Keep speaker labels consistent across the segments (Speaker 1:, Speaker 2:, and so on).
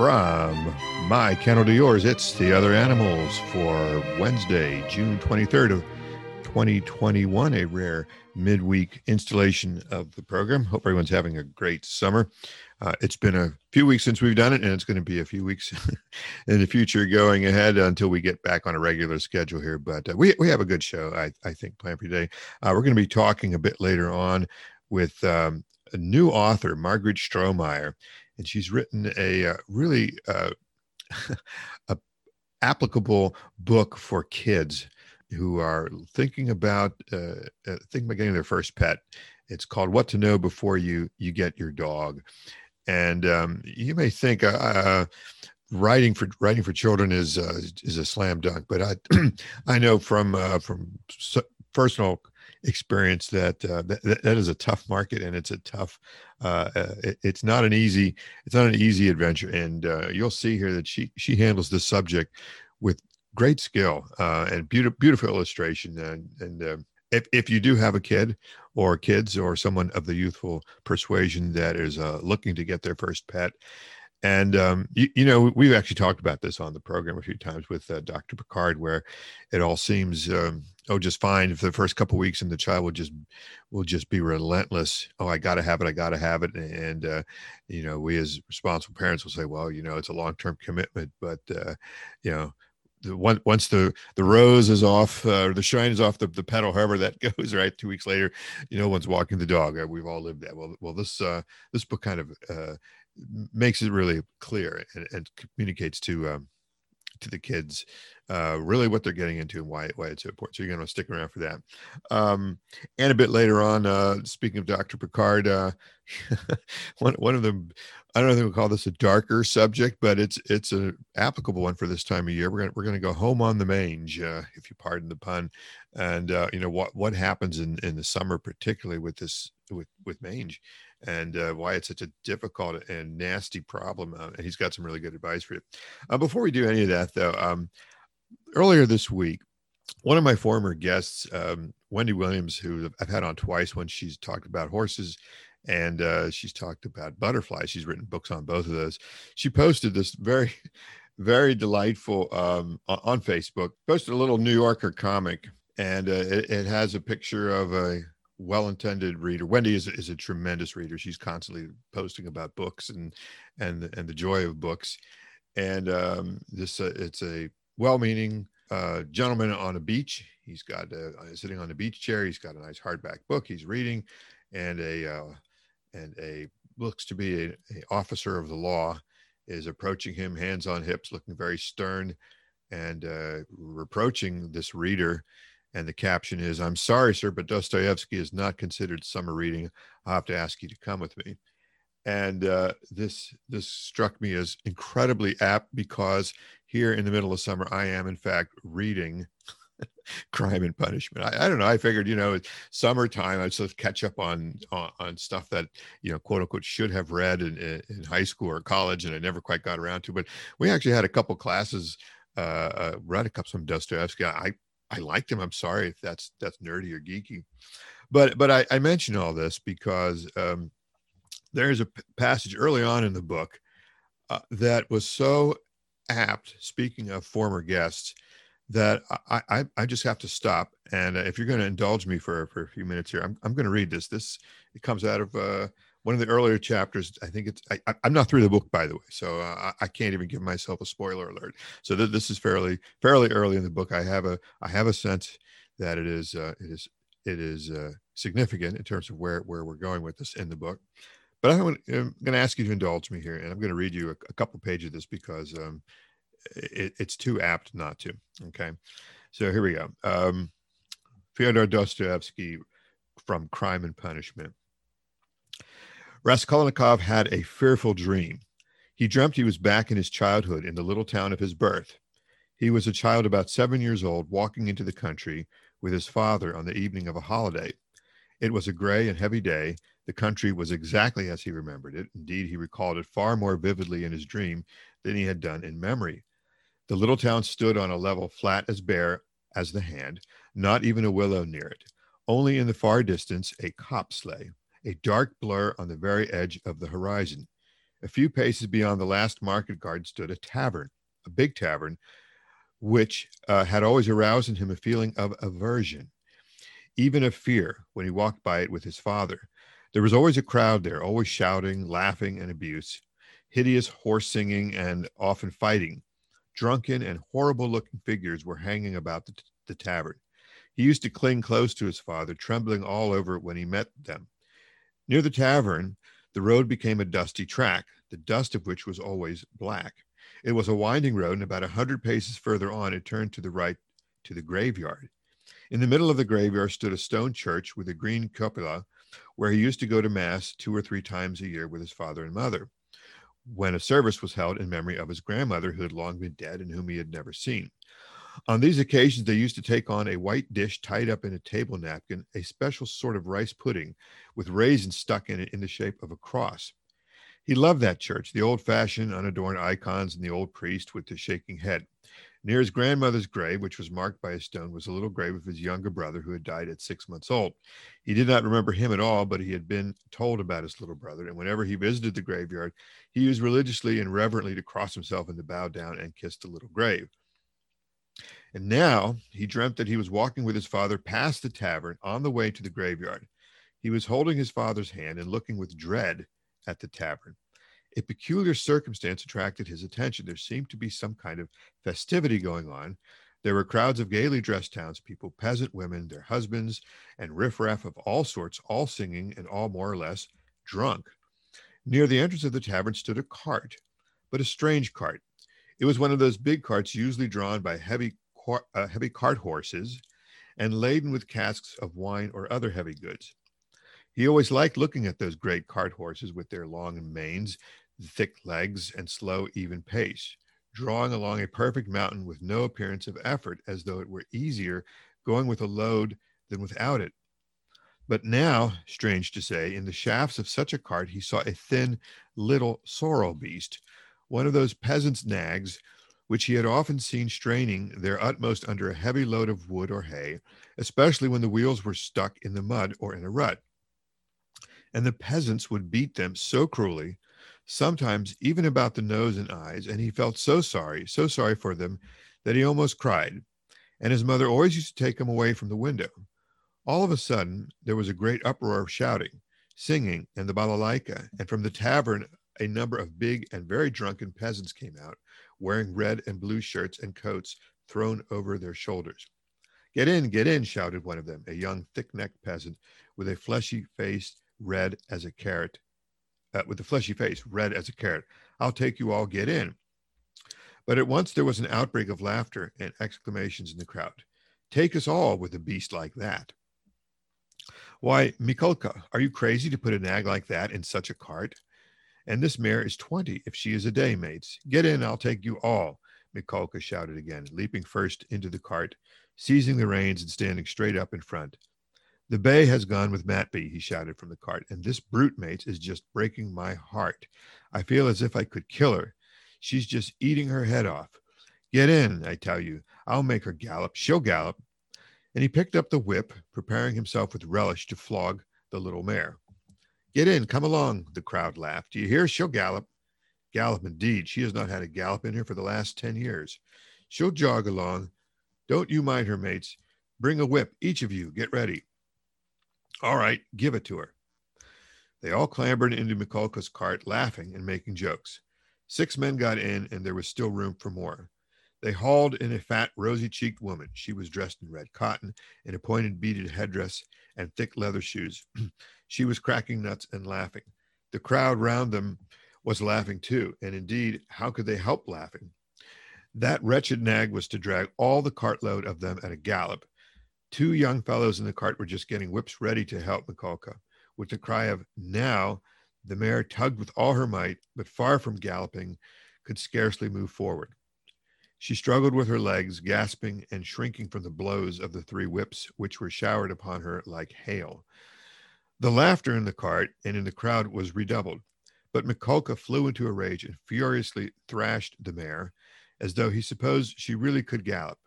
Speaker 1: From my kennel to yours, it's the other animals for Wednesday, June 23rd of 2021, a rare midweek installation of the program. Hope everyone's having a great summer. Uh, it's been a few weeks since we've done it, and it's going to be a few weeks in the future going ahead until we get back on a regular schedule here. But uh, we, we have a good show, I, I think, planned for today. Uh, we're going to be talking a bit later on with um, a new author, Margaret Strohmaier, and she's written a uh, really uh, a applicable book for kids who are thinking about uh, uh, thinking about getting their first pet. It's called "What to Know Before You You Get Your Dog," and um, you may think. Uh, uh writing for writing for children is uh, is a slam dunk, but I I know from uh, from personal experience that, uh, that that is a tough market and it's a tough uh, uh, it, it's not an easy it's not an easy adventure. And uh, you'll see here that she she handles this subject with great skill uh, and beautiful beautiful illustration. And and uh, if, if you do have a kid or kids or someone of the youthful persuasion that is looking to get their first pet and um, you, you, know, we've actually talked about this on the program a few times with uh, Dr. Pickard, where it all seems um, oh just fine for the first couple weeks, and the child will just will just be relentless. Oh, I got to have it, I got to have it, and uh, you know, we as responsible parents will say, well, you know, it's a long term commitment, but uh, you know. The once the the rose is off uh, or the shine is off the, the petal, however that goes, right? Two weeks later, you know, one's walking the dog. We've all lived that. Well, well, this uh, this book kind of uh, makes it really clear and, and communicates to um, to the kids uh, really what they're getting into and why why it's so important. So you're going to stick around for that. Um, and a bit later on, uh, speaking of Dr. Pickard, uh, one one of them, I don't know if we call this a darker subject, but it's it's an applicable one for this time of year. We're gonna we're gonna go home on the mange, uh, if you pardon the pun, and uh, you know what what happens in in the summer, particularly with this with with mange and uh, why it's such a difficult and nasty problem. Uh, and he's got some really good advice for you. Uh, before we do any of that, though, um, earlier this week, one of my former guests, um, Wendy Williams, who I've had on twice when she's talked about horses and uh, she's talked about butterflies. She's written books on both of those. She posted this very, very delightful um, on Facebook, posted a little New Yorker comic. And uh, it, it has a picture of a well-intended reader. Wendy is, is a tremendous reader. She's constantly posting about books and and and the joy of books. And um, this uh, it's a well-meaning uh, gentleman on a beach. He's got uh, sitting on a beach chair. He's got a nice hardback book. He's reading, and a uh, and a looks to be a, a officer of the law is approaching him, hands on hips, looking very stern, and uh, reproaching this reader and the caption is, I'm sorry, sir, but Dostoevsky is not considered summer reading. I'll have to ask you to come with me. And uh, this this struck me as incredibly apt because here in the middle of summer, I am in fact reading Crime and Punishment. I, I, don't know. I figured, you know, it's summertime, I'd sort of catch up on, on, on stuff that you know, quote unquote, should have read in, in, in, high school or college, and I never quite got around to. But we actually had a couple classes, uh, uh, read a couple from Dostoevsky. I I liked him. I'm sorry if that's that's nerdy or geeky, but but I, I mention all this because um, there's a p- passage early on in the book uh, that was so apt. Speaking of former guests, that I, I, I just have to stop. And if you're going to indulge me for for a few minutes here, I'm I'm going to read this. This it comes out of uh, one of the earlier chapters i think it's I, am not through the book by the way so uh, I, can't even give myself a spoiler alert. So th- this is fairly fairly early in the book. I have a i have a sense that it is uh, it is it is uh, significant in terms of where where we're going with this in the book. But i'm going to ask you to indulge me here and i'm going to read you a, a couple pages of this because um, it, it's too apt not to okay? So here we go. Um, fyodor dostoevsky from crime and punishment Raskolnikov had a fearful dream. He dreamt he was back in his childhood in the little town of his birth. He was a child about seven years old walking into the country with his father on the evening of a holiday. It was a gray and heavy day. The country was exactly as he remembered it. Indeed, he recalled it far more vividly in his dream than he had done in memory. The little town stood on a level flat as bare as the hand, not even a willow near it. Only in the far distance a cop sleigh a dark blur on the very edge of the horizon. A few paces beyond the last market garden stood a tavern, a big tavern, which uh, had always aroused in him a feeling of aversion, even of fear, when he walked by it with his father. There was always a crowd there, always shouting, laughing, and abuse, hideous hoarse singing, and often fighting. Drunken and horrible looking figures were hanging about the, the tavern. He used to cling close to his father, trembling all over when he met them. Near the tavern, the road became a dusty track, the dust of which was always black. It was a winding road, and about a hundred paces further on, it turned to the right to the graveyard. In the middle of the graveyard stood a stone church with a green cupola, where he used to go to mass two or three times a year with his father and mother, when a service was held in memory of his grandmother, who had long been dead and whom he had never seen. On these occasions, they used to take on a white dish tied up in a table napkin, a special sort of rice pudding with raisins stuck in it in the shape of a cross. He loved that church, the old fashioned, unadorned icons and the old priest with the shaking head. Near his grandmother's grave, which was marked by a stone, was a little grave of his younger brother who had died at six months old. He did not remember him at all, but he had been told about his little brother. And whenever he visited the graveyard, he used religiously and reverently to cross himself and to bow down and kiss the little grave. And now he dreamt that he was walking with his father past the tavern on the way to the graveyard. He was holding his father's hand and looking with dread at the tavern. A peculiar circumstance attracted his attention. There seemed to be some kind of festivity going on. There were crowds of gaily dressed townspeople, peasant women, their husbands, and riffraff of all sorts, all singing and all more or less drunk. Near the entrance of the tavern stood a cart, but a strange cart. It was one of those big carts usually drawn by heavy uh, heavy cart horses and laden with casks of wine or other heavy goods. He always liked looking at those great cart horses with their long manes, thick legs, and slow, even pace, drawing along a perfect mountain with no appearance of effort, as though it were easier going with a load than without it. But now, strange to say, in the shafts of such a cart, he saw a thin, little sorrel beast, one of those peasants' nags which he had often seen straining their utmost under a heavy load of wood or hay, especially when the wheels were stuck in the mud or in a rut. And the peasants would beat them so cruelly, sometimes even about the nose and eyes, and he felt so sorry, so sorry for them, that he almost cried. And his mother always used to take him away from the window. All of a sudden, there was a great uproar of shouting, singing, and the balalaika, and from the tavern a number of big and very drunken peasants came out, wearing red and blue shirts and coats thrown over their shoulders. Get in, get in, shouted one of them, a young, thick necked peasant with a fleshy face red as a carrot, uh, with a fleshy face red as a carrot. I'll take you all, get in. But at once there was an outbreak of laughter and exclamations in the crowd. Take us all with a beast like that. Why, Mikolka, are you crazy to put a nag like that in such a cart? And this mare is 20 if she is a day, mates. Get in, I'll take you all, Mikolka shouted again, leaping first into the cart, seizing the reins and standing straight up in front. The bay has gone with Matvey, he shouted from the cart, and this brute, mates, is just breaking my heart. I feel as if I could kill her. She's just eating her head off. Get in, I tell you. I'll make her gallop. She'll gallop. And he picked up the whip, preparing himself with relish to flog the little mare. Get in, come along, the crowd laughed. Do you hear? She'll gallop. Gallop indeed. She has not had a gallop in her for the last 10 years. She'll jog along. Don't you mind her, mates. Bring a whip, each of you. Get ready. All right, give it to her. They all clambered into Mikolka's cart, laughing and making jokes. Six men got in, and there was still room for more. They hauled in a fat, rosy cheeked woman. She was dressed in red cotton, in a pointed beaded headdress, and thick leather shoes. she was cracking nuts and laughing. The crowd round them was laughing too, and indeed, how could they help laughing? That wretched nag was to drag all the cartload of them at a gallop. Two young fellows in the cart were just getting whips ready to help Mikolka. With the cry of now, the mare tugged with all her might, but far from galloping, could scarcely move forward. She struggled with her legs, gasping and shrinking from the blows of the three whips, which were showered upon her like hail. The laughter in the cart and in the crowd was redoubled, but Mikolka flew into a rage and furiously thrashed the mare, as though he supposed she really could gallop.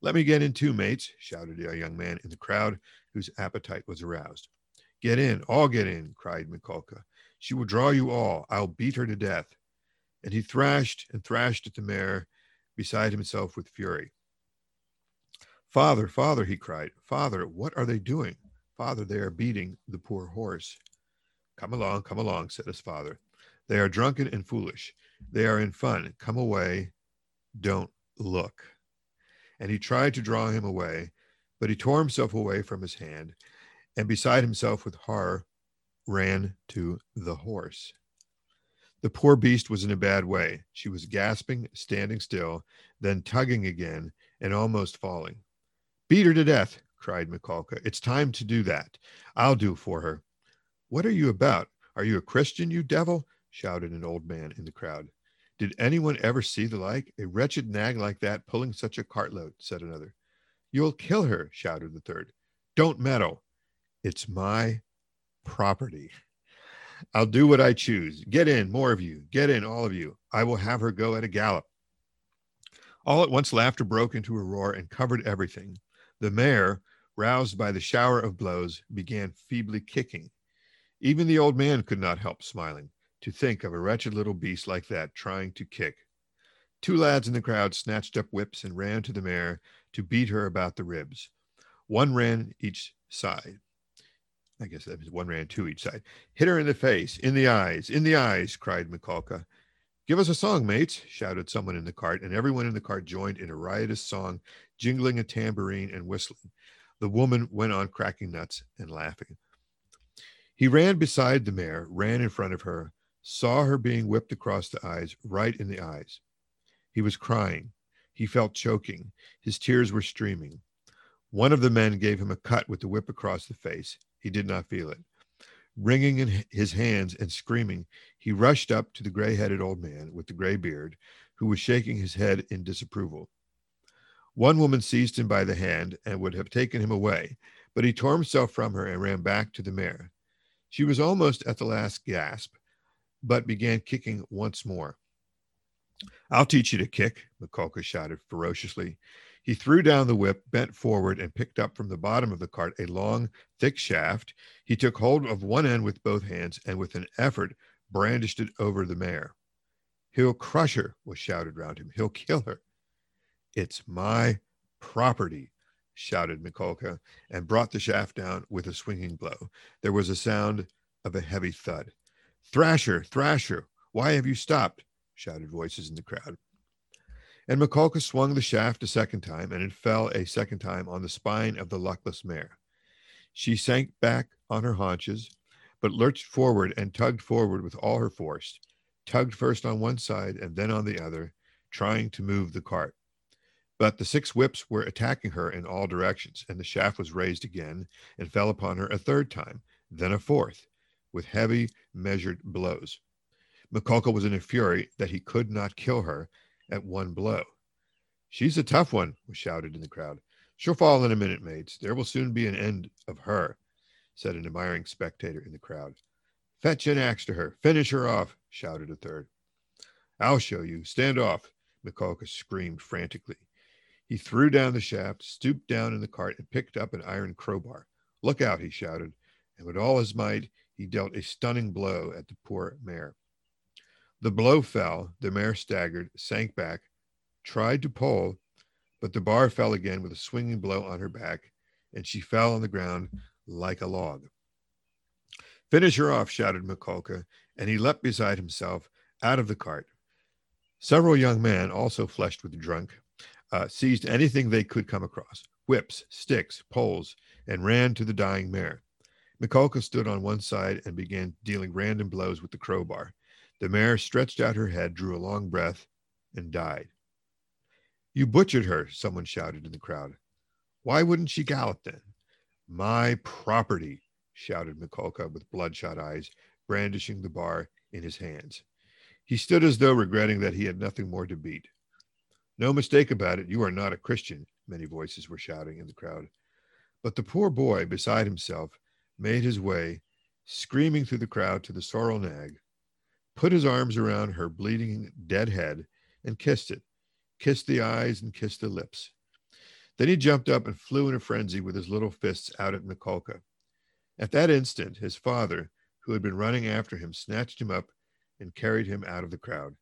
Speaker 1: Let me get in too, mates, shouted a young man in the crowd whose appetite was aroused. Get in, all get in, cried Mikolka. She will draw you all. I'll beat her to death. And he thrashed and thrashed at the mare, beside himself with fury. Father, father, he cried, Father, what are they doing? Father, they are beating the poor horse. Come along, come along, said his father. They are drunken and foolish. They are in fun. Come away. Don't look. And he tried to draw him away, but he tore himself away from his hand, and beside himself with horror, ran to the horse. The poor beast was in a bad way. She was gasping, standing still, then tugging again, and almost falling. Beat her to death, cried Mikolka. It's time to do that. I'll do for her. What are you about? Are you a Christian, you devil? shouted an old man in the crowd. Did anyone ever see the like? A wretched nag like that pulling such a cartload, said another. You'll kill her, shouted the third. Don't meddle. It's my property. I'll do what I choose. Get in, more of you. Get in, all of you. I will have her go at a gallop. All at once, laughter broke into a roar and covered everything. The mare, roused by the shower of blows, began feebly kicking. Even the old man could not help smiling to think of a wretched little beast like that trying to kick. Two lads in the crowd snatched up whips and ran to the mare to beat her about the ribs. One ran each side. I guess that was one ran two each side. Hit her in the face, in the eyes, in the eyes, cried Mikolka. Give us a song, mates, shouted someone in the cart, and everyone in the cart joined in a riotous song, jingling a tambourine and whistling. The woman went on cracking nuts and laughing. He ran beside the mare, ran in front of her, saw her being whipped across the eyes, right in the eyes. He was crying. He felt choking. His tears were streaming. One of the men gave him a cut with the whip across the face. He did not feel it. Wringing in his hands and screaming, he rushed up to the gray headed old man with the gray beard, who was shaking his head in disapproval. One woman seized him by the hand and would have taken him away, but he tore himself from her and ran back to the mare. She was almost at the last gasp, but began kicking once more. I'll teach you to kick, Mikolka shouted ferociously. He threw down the whip, bent forward, and picked up from the bottom of the cart a long, thick shaft. He took hold of one end with both hands and with an effort brandished it over the mare. He'll crush her, was shouted round him. He'll kill her. It's my property, shouted Mikolka, and brought the shaft down with a swinging blow. There was a sound of a heavy thud. Thrasher, Thrasher, why have you stopped? shouted voices in the crowd. And Mikolka swung the shaft a second time, and it fell a second time on the spine of the luckless mare. She sank back on her haunches, but lurched forward and tugged forward with all her force, tugged first on one side and then on the other, trying to move the cart. But the six whips were attacking her in all directions, and the shaft was raised again and fell upon her a third time, then a fourth, with heavy, measured blows. Mikolka was in a fury that he could not kill her, at one blow. She's a tough one, was shouted in the crowd. She'll fall in a minute, mates. There will soon be an end of her, said an admiring spectator in the crowd. Fetch an axe to her. Finish her off, shouted a third. I'll show you. Stand off, Mikolka screamed frantically. He threw down the shaft, stooped down in the cart, and picked up an iron crowbar. Look out, he shouted, and with all his might, he dealt a stunning blow at the poor mare. The blow fell, the mare staggered, sank back, tried to pull, but the bar fell again with a swinging blow on her back, and she fell on the ground like a log. Finish her off, shouted Mikolka, and he leapt beside himself out of the cart. Several young men, also flushed with drunk, uh, seized anything they could come across whips, sticks, poles, and ran to the dying mare. Mikolka stood on one side and began dealing random blows with the crowbar. The mare stretched out her head, drew a long breath, and died. You butchered her, someone shouted in the crowd. Why wouldn't she gallop then? My property, shouted Mikolka with bloodshot eyes, brandishing the bar in his hands. He stood as though regretting that he had nothing more to beat. No mistake about it, you are not a Christian, many voices were shouting in the crowd. But the poor boy, beside himself, made his way, screaming through the crowd to the sorrel nag, put his arms around her bleeding dead head and kissed it, kissed the eyes and kissed the lips. Then he jumped up and flew in a frenzy with his little fists out at Mikolka. At that instant, his father, who had been running after him, snatched him up and carried him out of the crowd.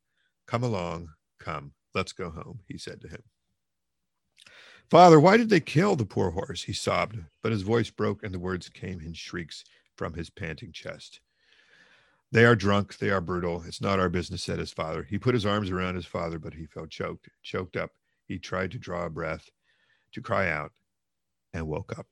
Speaker 1: Come along, come, let's go home, he said to him. Father, why did they kill the poor horse? He sobbed, but his voice broke and the words came in shrieks from his panting chest. They are drunk. They are brutal. It's not our business, said his father. He put his arms around his father, but he felt choked, choked up. He tried to draw a breath, to cry out, and woke up.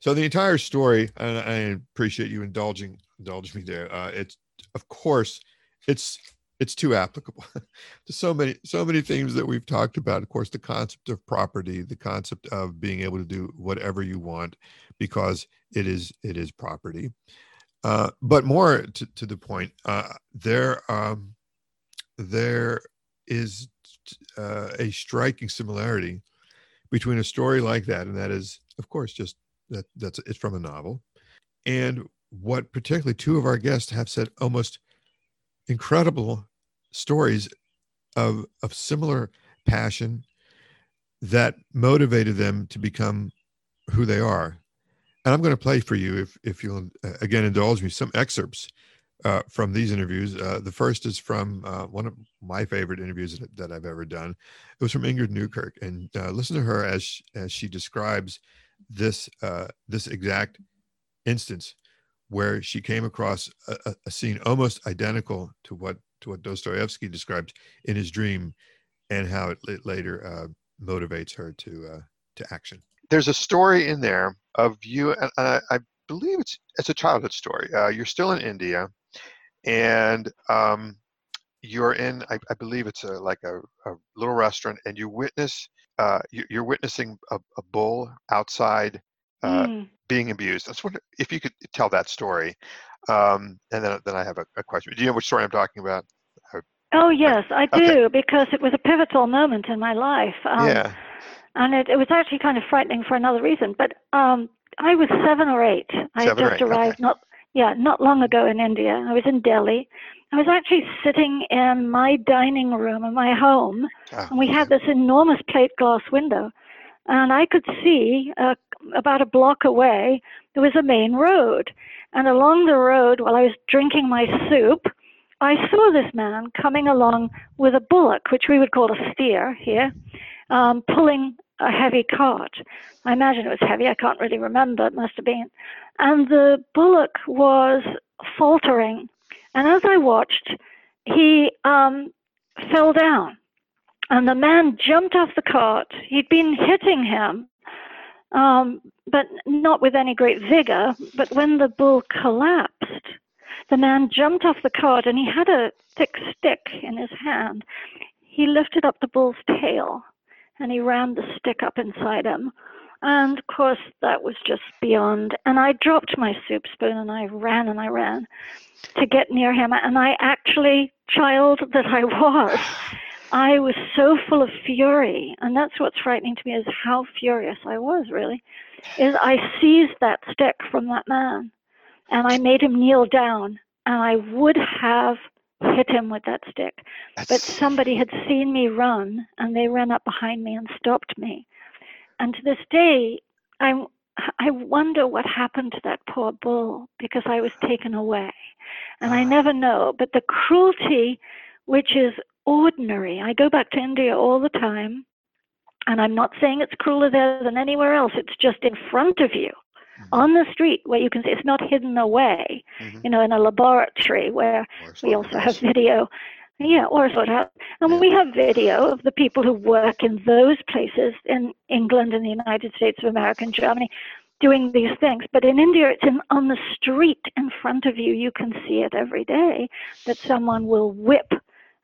Speaker 1: So the entire story, and I appreciate you indulging indulging me there. Uh, it's of course, it's it's too applicable to so many so many things that we've talked about. Of course, the concept of property, the concept of being able to do whatever you want because it is it is property. Uh, but more to, to the point, uh, there um, there is uh, a striking similarity between a story like that, and that is, of course, just that that's it's from a novel, and what particularly two of our guests have said almost incredible stories of of similar passion that motivated them to become who they are and I'm going to play for you, if if you'll uh, again indulge me, some excerpts uh, from these interviews. Uh, the first is from uh, one of my favorite interviews that, that, I've ever done. It was from Ingrid Newkirk, and uh, listen to her as she, as she describes this this exact instance where she came across a, a, scene almost identical to what to what Dostoevsky described in his dream, and how it, it later motivates her to to action there's a story in there of you, and I, I believe it's it's a childhood story. Uh, you're still in India, and um, you're in, I, I, believe it's a like a, a, little restaurant, and you witness, uh, you, are witnessing a, a, bull outside uh, mm. being abused. I was wondering if you could tell that story, um, and then then I have a, a, question. Do you know which story I'm talking about?
Speaker 2: Oh yes, I do okay. because it was a pivotal moment in my life.
Speaker 1: Um, yeah
Speaker 2: and it, it was actually kind of frightening for another reason. But um, I was seven or eight. I
Speaker 1: seven
Speaker 2: just
Speaker 1: eight.
Speaker 2: arrived
Speaker 1: okay.
Speaker 2: not yeah not long ago in India. I was in Delhi. I was actually sitting in my dining room in my home, oh, and we had this enormous plate glass window, and I could see uh, about a block away there was a main road, and along the road while I was drinking my soup. I saw this man coming along with a bullock, which we would call a steer here, um, pulling a heavy cart. I imagine it was heavy. I can't really remember. It must have been. And the bullock was faltering. And as I watched, he um, fell down. And the man jumped off the cart. He'd been hitting him, um, but not with any great vigor. But when the bull collapsed, the man jumped off the cart and he had a thick stick in his hand. He lifted up the bull's tail and he rammed the stick up inside him. And of course, that was just beyond. And I dropped my soup spoon and I ran and I ran to get near him. And I actually, child that I was, I was so full of fury. And that's what's frightening to me is how furious I was, really. Is I seized that stick from that man and I made him kneel down. And I would have hit him with that stick. That's... But somebody had seen me run and they ran up behind me and stopped me. And to this day, I'm I wonder what happened to that poor bull because I was taken away. And I ah. never know. But the cruelty, which is ordinary, I go back to India all the time. And I'm not saying it's crueler there than anywhere else. It's just in front of you mm-hmm. on the street where you can see it's not hidden away, mm-hmm. you know, in a laboratory where we also have video. Yeah, or sort of. And yeah. we have video of the people who work in those places in England and the United States of America and Germany doing these things. But in India, it's in, on the street in front of you. You can see it every day that someone will whip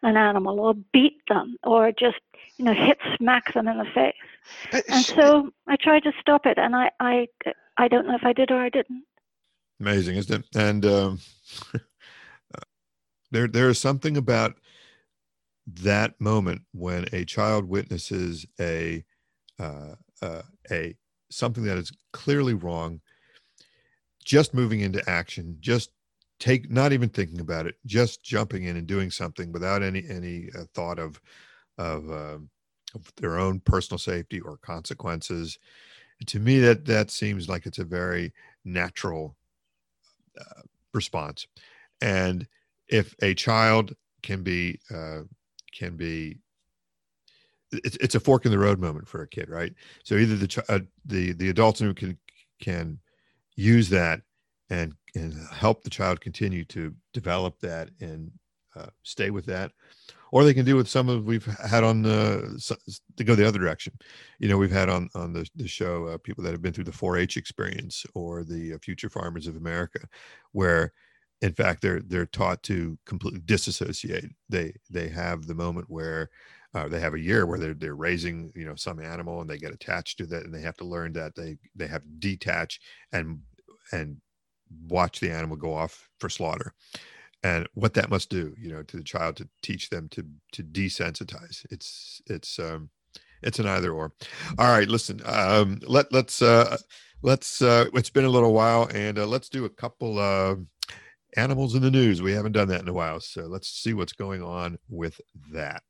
Speaker 2: an animal or beat them or just you know hit smack them in the face. But and so I tried to stop it, and I I I don't know if I did or I didn't.
Speaker 1: Amazing, isn't it? And um, there, there is something about that moment when a child witnesses a, uh, uh, a something that is clearly wrong, just moving into action, just take, not even thinking about it, just jumping in and doing something without any any uh, thought of of, uh, of their own personal safety or consequences to me that that seems like it's a very natural uh, response. And if a child can be uh, can be it's, it's a fork in the road moment for a kid, right? So either the uh, the the adults who can can use that and and help the child continue to develop that and uh, stay with that, or they can do with some of we've had on the to go the other direction. You know, we've had on on the the show uh, people that have been through the 4-H experience or the uh, Future Farmers of America, where in fact they're they're taught to completely disassociate. They they have the moment where uh, they have a year where they're they're raising you know some animal and they get attached to that and they have to learn that they they have to detach and and watch the animal go off for slaughter and what that must do you know to the child to teach them to to desensitize. It's it's um it's an either or. All right listen um let let's uh let's uh it's been a little while and uh, let's do a couple uh animals in the news. We haven't done that in a while so let's see what's going on with that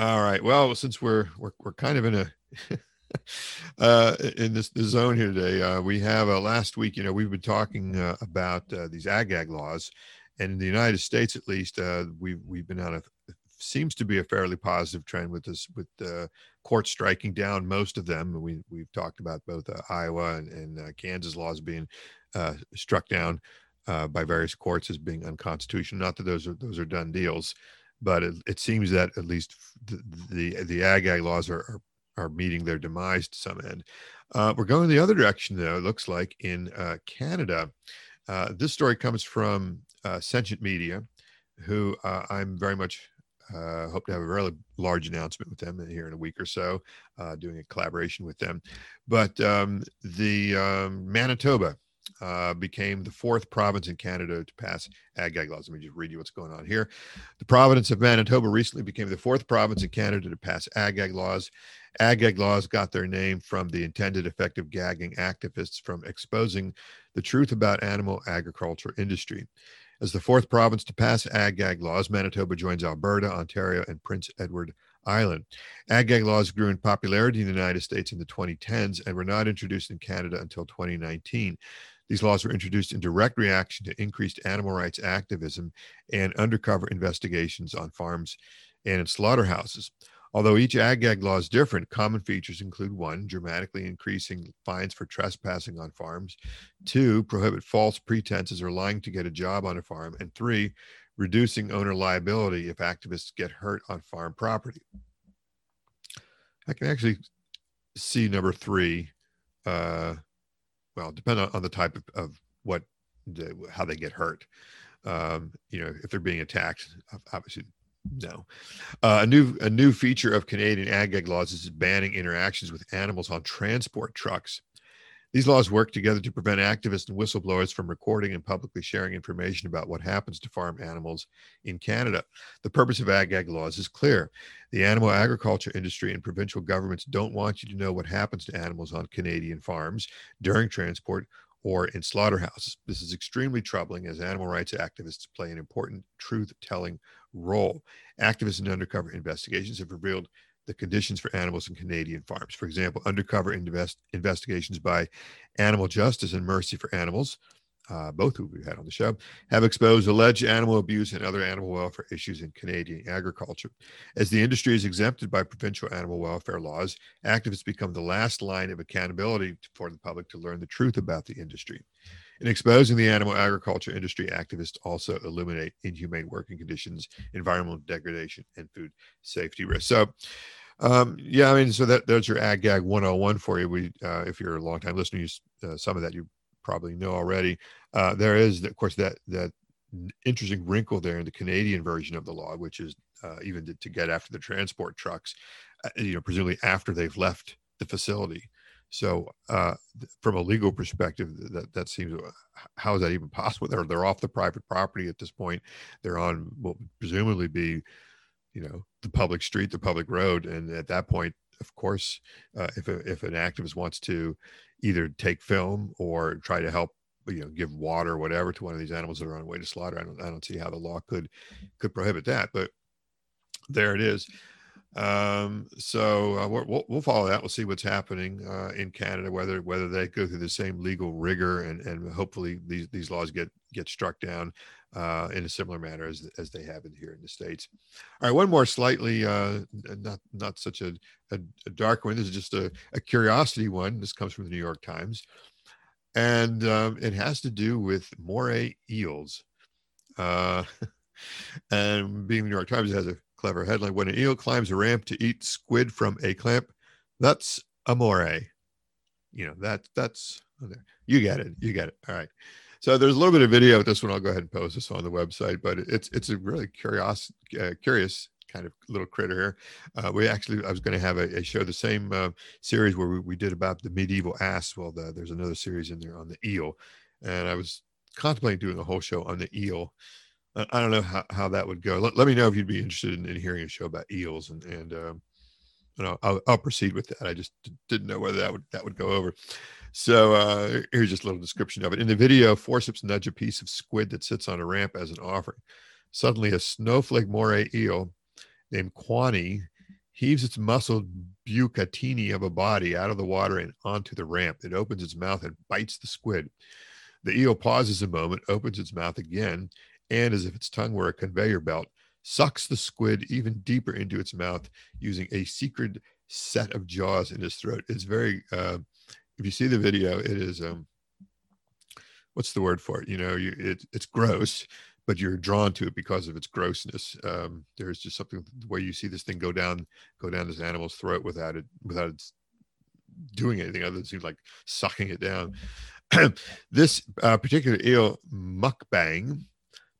Speaker 1: all right. Well, since we're we're we're kind of in a uh, in this the zone here today, uh, we have uh, last week. You know, we've been talking uh, about uh, these ag-gag laws, and in the United States, at least, uh, we've we've been on a seems to be a fairly positive trend with this with the courts striking down most of them. We we've talked about both uh, Iowa and, and uh, Kansas laws being uh, struck down uh, by various courts as being unconstitutional. Not that those are those are done deals, but it, it seems that at least the the, the ag gag laws are, are, are meeting their demise to some end. Uh, we're going the other direction though. It looks like in uh, Canada. this story comes from Sentient Media, who I'm very much uh, hope to have a really large announcement with them here in a week or so, uh, doing a collaboration with them. But um, the um, Manitoba uh, became the fourth province in Canada to pass ag gag laws. Let me just read you what's going on here. The province of Manitoba recently became the fourth province in Canada to pass ag gag laws. Ag gag laws got their name from the intended effective gagging activists from exposing the truth about animal agriculture industry. As the fourth province to pass ag-gag laws, Manitoba joins Alberta, Ontario, and Prince Edward Island. Ag-gag laws grew in popularity in the United States in the 2010s and were not introduced in Canada until 2019. These laws were introduced in direct reaction to increased animal rights activism and undercover investigations on farms and in slaughterhouses. Although each ag-gag law is different, common features include one, dramatically increasing fines for trespassing on farms, two, prohibit false pretenses or lying to get a job on a farm, and three, reducing owner liability if activists get hurt on farm property. I can actually see number three. Uh, well, depend on, on the type of, of what the, how they get hurt. Um, you know, if they're being attacked, obviously no. Uh, a new a new feature of Canadian ag laws is banning interactions with animals on transport trucks. These laws work together to prevent activists and whistleblowers from recording and publicly sharing information about what happens to farm animals in Canada. The purpose of ag gag laws is clear. The animal agriculture industry and provincial governments don't want you to know what happens to animals on Canadian farms during transport or in slaughterhouses. This is extremely troubling as animal rights activists play an important truth telling role. Activists and undercover investigations have revealed the conditions for animals in Canadian farms. For example, undercover invest- investigations by Animal Justice and Mercy for Animals uh, both who we've had on the show, have exposed alleged animal abuse and other animal welfare issues in Canadian agriculture. As the industry is exempted by provincial animal welfare laws, activists become the last line of accountability for the public to learn the truth about the industry. In exposing the animal agriculture industry, activists also eliminate inhumane working conditions, environmental degradation, and food safety risks. So, um, yeah, I mean, so that there's your ag gag 101 for you. We, uh, if you're a long time listener, you, uh, some of that you probably know already. Uh, there is, of course, that that interesting wrinkle there in the Canadian version of the law, which is uh, even to, to, get after the transport trucks, uh, you know, presumably after they've left the facility. So, uh, from a legal perspective, that that seems uh, how is that even possible? They're they're off the private property at this point. They're on what would presumably be, you know, the public street, the public road, and at that point, of course, uh, if a, if an activist wants to either take film or try to help you know give water or whatever to one of these animals that are on the way to slaughter i don't i don't see how the law could could prohibit that but there it is Um, so uh, we'll, we'll follow that. We'll see what's happening uh, in Canada, whether whether they go through the same legal rigor, and and hopefully these these laws get get struck down uh, in a similar manner as as they have in here in the states. All right, one more slightly uh, not not such a, a, a, dark one. This is just a, a curiosity one. This comes from the New York Times, and um, it has to do with moray eels. Uh, and being the New York Times, has a clever headline: When an eel climbs a ramp to eat squid from a clamp, that's amore. You know that that's you get it. You get it. All right. So there's a little bit of video with this one. I'll go ahead and post this on the website, but it's it's a really curious uh, curious kind of little critter here. Uh, we actually I was going to have a, a, show the same uh, series where we, we did about the medieval ass. Well, the, there's another series in there on the eel, and I was contemplating doing a whole show on the eel. I don't know how, how that would go. Let, let me know if you'd be interested in, in hearing a show about eels and and um, you know I'll, I'll proceed with that. I just didn't know whether that would that would go over. So uh, here's just a little description of it. In the video, forceps nudge a piece of squid that sits on a ramp as an offering. Suddenly, a snowflake moray eel named Kwani heaves its muscled bucatini of a body out of the water and onto the ramp. It opens its mouth and bites the squid. The eel pauses a moment, opens its mouth again, and as if its tongue were a conveyor belt, sucks the squid even deeper into its mouth using a secret set of jaws in its throat. It's very uh, if you see the video, it is um, what's the word for it? You know, you it, it's gross, but you're drawn to it because of its grossness. Um, there's just something the way you see this thing go down, go down this animal's throat without it, without it doing anything other than like sucking it down. this uh, particular eel mukbang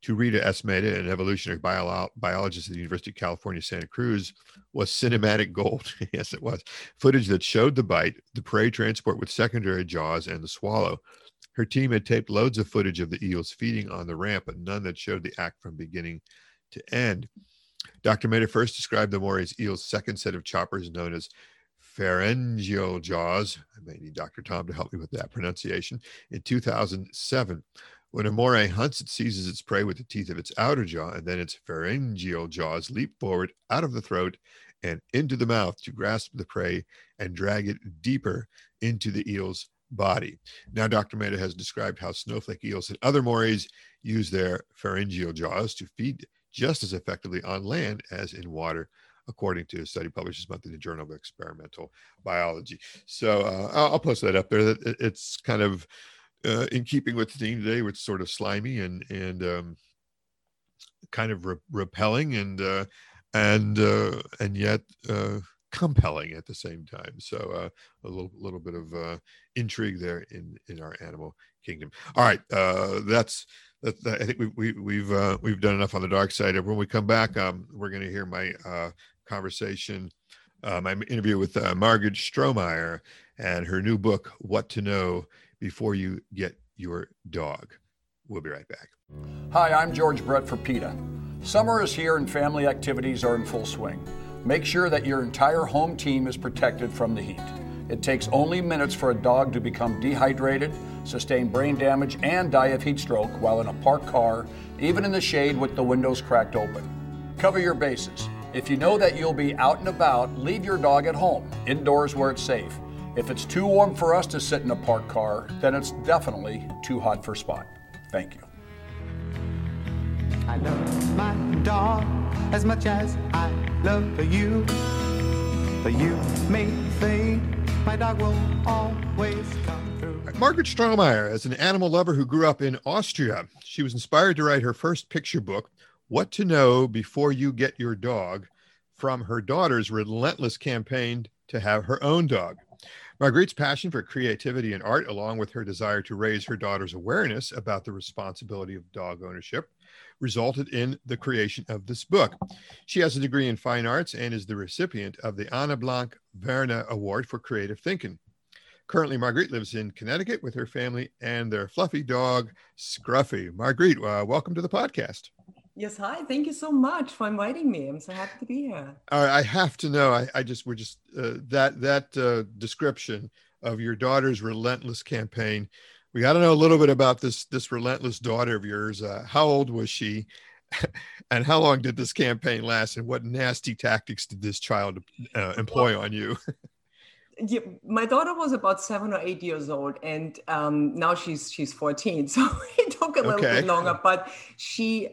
Speaker 1: to Rita S. Mehta, an evolutionary bio- biologist at the University of California, Santa Cruz, was cinematic gold. yes, it was. Footage that showed the bite, the prey transport with secondary jaws, and the swallow. Her team had taped loads of footage of the eels feeding on the ramp, but none that showed the act from beginning to end. Dr. Mehta first described the Moray's eel's second set of choppers known as pharyngeal jaws. I may need Dr. Tom to help me with that pronunciation. In 2007, when a moray hunts, it seizes its prey with the teeth of its outer jaw, and then its pharyngeal jaws leap forward out of the throat and into the mouth to grasp the prey and drag it deeper into the eel's body. Now, Dr. Mehta has described how snowflake eels and other morays use their pharyngeal jaws to feed just as effectively on land as in water, according to a study published this month in the Journal of Experimental Biology. So uh, I'll post that up there. It's kind of uh, in keeping with the theme today, which sort of slimy and and um, kind of re- repelling and uh, and uh, and yet uh, compelling at the same time. So uh, a little little bit of uh, intrigue there in in our animal kingdom. All right, that's. That, that, I think we, we, we've we've done enough on the dark side. When we come back, um, we're going to hear my conversation, my interview with Margaret Strohmaier and her new book, What to Know before you get your dog. We'll be right back.
Speaker 3: Hi, I'm George Brett for PETA. Summer is here and family activities are in full swing. Make sure that your entire home team is protected from the heat. It takes only minutes for a dog to become dehydrated, sustain brain damage, and die of heat stroke while in a parked car, even in the shade with the windows cracked open. Cover your bases. If you know that you'll be out and about, leave your dog at home, indoors where it's safe. If it's too warm for us to sit in a parked car, then it's definitely too hot for Spot. Thank you. I love my dog as much as I love you. But you may think my dog will always come through.
Speaker 1: Margaret Strohmaier is an animal lover who grew up in Austria. She was inspired to write her first picture book, What to Know Before You Get Your Dog, from her daughter's relentless campaign to have her own dog. Marguerite's passion for creativity and art, along with her desire to raise her daughter's awareness about the responsibility of dog ownership, resulted in the creation of this book. She has a degree in fine arts and is the recipient of the Anna Blank Verna Award for Creative Thinking. Currently, Marguerite lives in Connecticut with her family and their fluffy dog, Scruffy. Marguerite, uh, welcome to the podcast.
Speaker 4: Yes, hi. Thank you so much for inviting me. I'm so happy to be here.
Speaker 1: I have to know. I, I just we're just uh, that that uh, description of your daughter's relentless campaign. We got to know a little bit about this this relentless daughter of yours. Uh, how old was she, and how long did this campaign last? And what nasty tactics did this child uh, employ on you?
Speaker 4: yeah, my daughter was about seven or eight years old, and um, now she's she's fourteen. So it took a little okay. bit longer, but she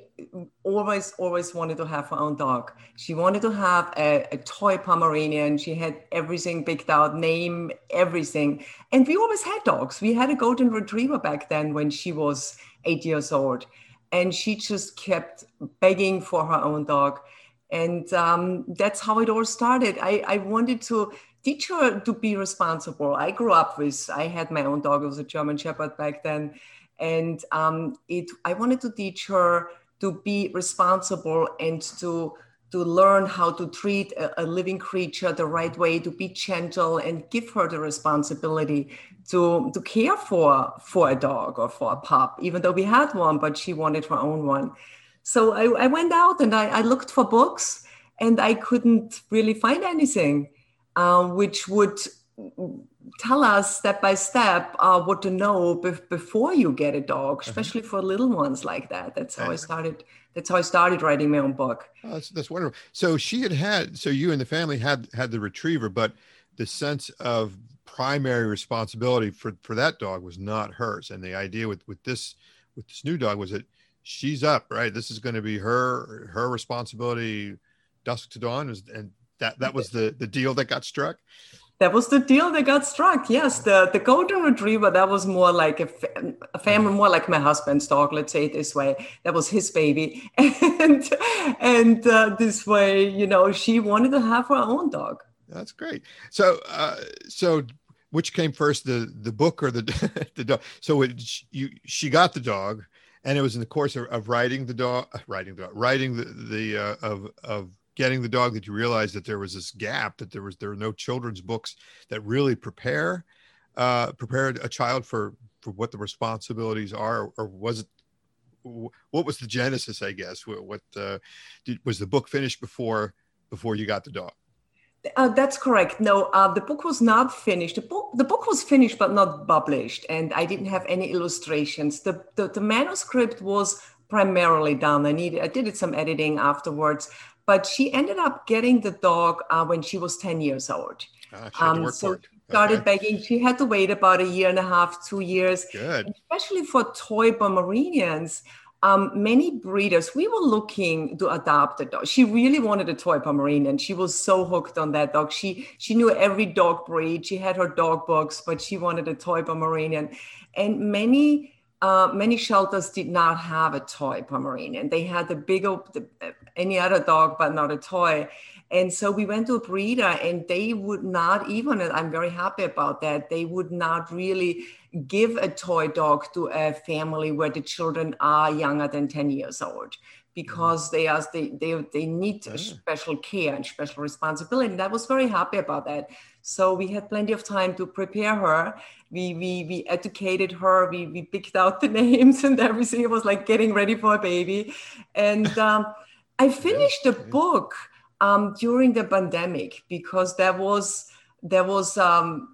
Speaker 4: always always wanted to have her own dog. She wanted to have a, a toy Pomeranian. She had everything picked out, name, everything, and we always had dogs. We had a golden retriever back then when she was eight years old, and she just kept begging for her own dog and um, that's how it all started. I, I wanted to teach her to be responsible. I grew up with, I had my own dog, it was a German Shepherd back then. And um, it, I wanted to teach her to be responsible and to, to learn how to treat a, a living creature the right way, to be gentle and give her the responsibility to, to care for, for a dog or for a pup, even though we had one, but she wanted her own one. So I, I went out and I, I looked for books and I couldn't really find anything. Uh, which would tell us step by step uh, what to know be- before you get a dog, uh-huh. especially uh-huh. for little ones like that. That's how I started. That's how I started writing my own book.
Speaker 1: Oh, that's, that's wonderful. So she had had, so you and the family had had the retriever, but the sense of primary responsibility for for that dog was not hers. And the idea with with this with this new dog was that she's up, right? This is going to be her her responsibility, dusk to dawn, is, and that that was the the deal that got struck.
Speaker 4: That was the deal that got struck. Yes, the the golden retriever that was more like a, a family, more like my husband's dog. Let's say it this way. That was his baby, and and uh, this way, you know, she wanted to have her own dog.
Speaker 1: That's great. So, uh, so which came first, the the book or the the dog? So it, you she got the dog, and it was in the course of, of writing the dog, writing the writing the the uh, of of getting the dog that you realized that there was this gap that there was there are no children's books that really prepare uh, prepared a child for for what the responsibilities are or was it what was the genesis i guess what, what uh, did, was the book finished before before you got the dog
Speaker 4: uh, that's correct. No, uh, the book was not finished. The book, the book was finished but not published, and I didn't have any illustrations. The, the, the manuscript was primarily done. I needed, I did some editing afterwards, but she ended up getting the dog uh, when she was 10 years old.
Speaker 1: Uh, um, so she
Speaker 4: started okay. begging. She had to wait about a year and a half, two years.
Speaker 1: Good.
Speaker 4: Especially for toy Pomeranians. Um, many breeders, we were looking to adopt a dog. She really wanted a toy Pomeranian. She was so hooked on that dog. She she knew every dog breed. She had her dog books, but she wanted a toy Pomeranian. And many uh, many shelters did not have a toy Pomeranian. They had the big, the, any other dog, but not a toy. And so we went to a breeder, and they would not even, I'm very happy about that, they would not really give a toy dog to a family where the children are younger than 10 years old because they are they they, they need yeah. special care and special responsibility. And I was very happy about that. So we had plenty of time to prepare her. We we we educated her. We we picked out the names and everything. It was like getting ready for a baby. And um, I finished the book um, during the pandemic because there was there was um,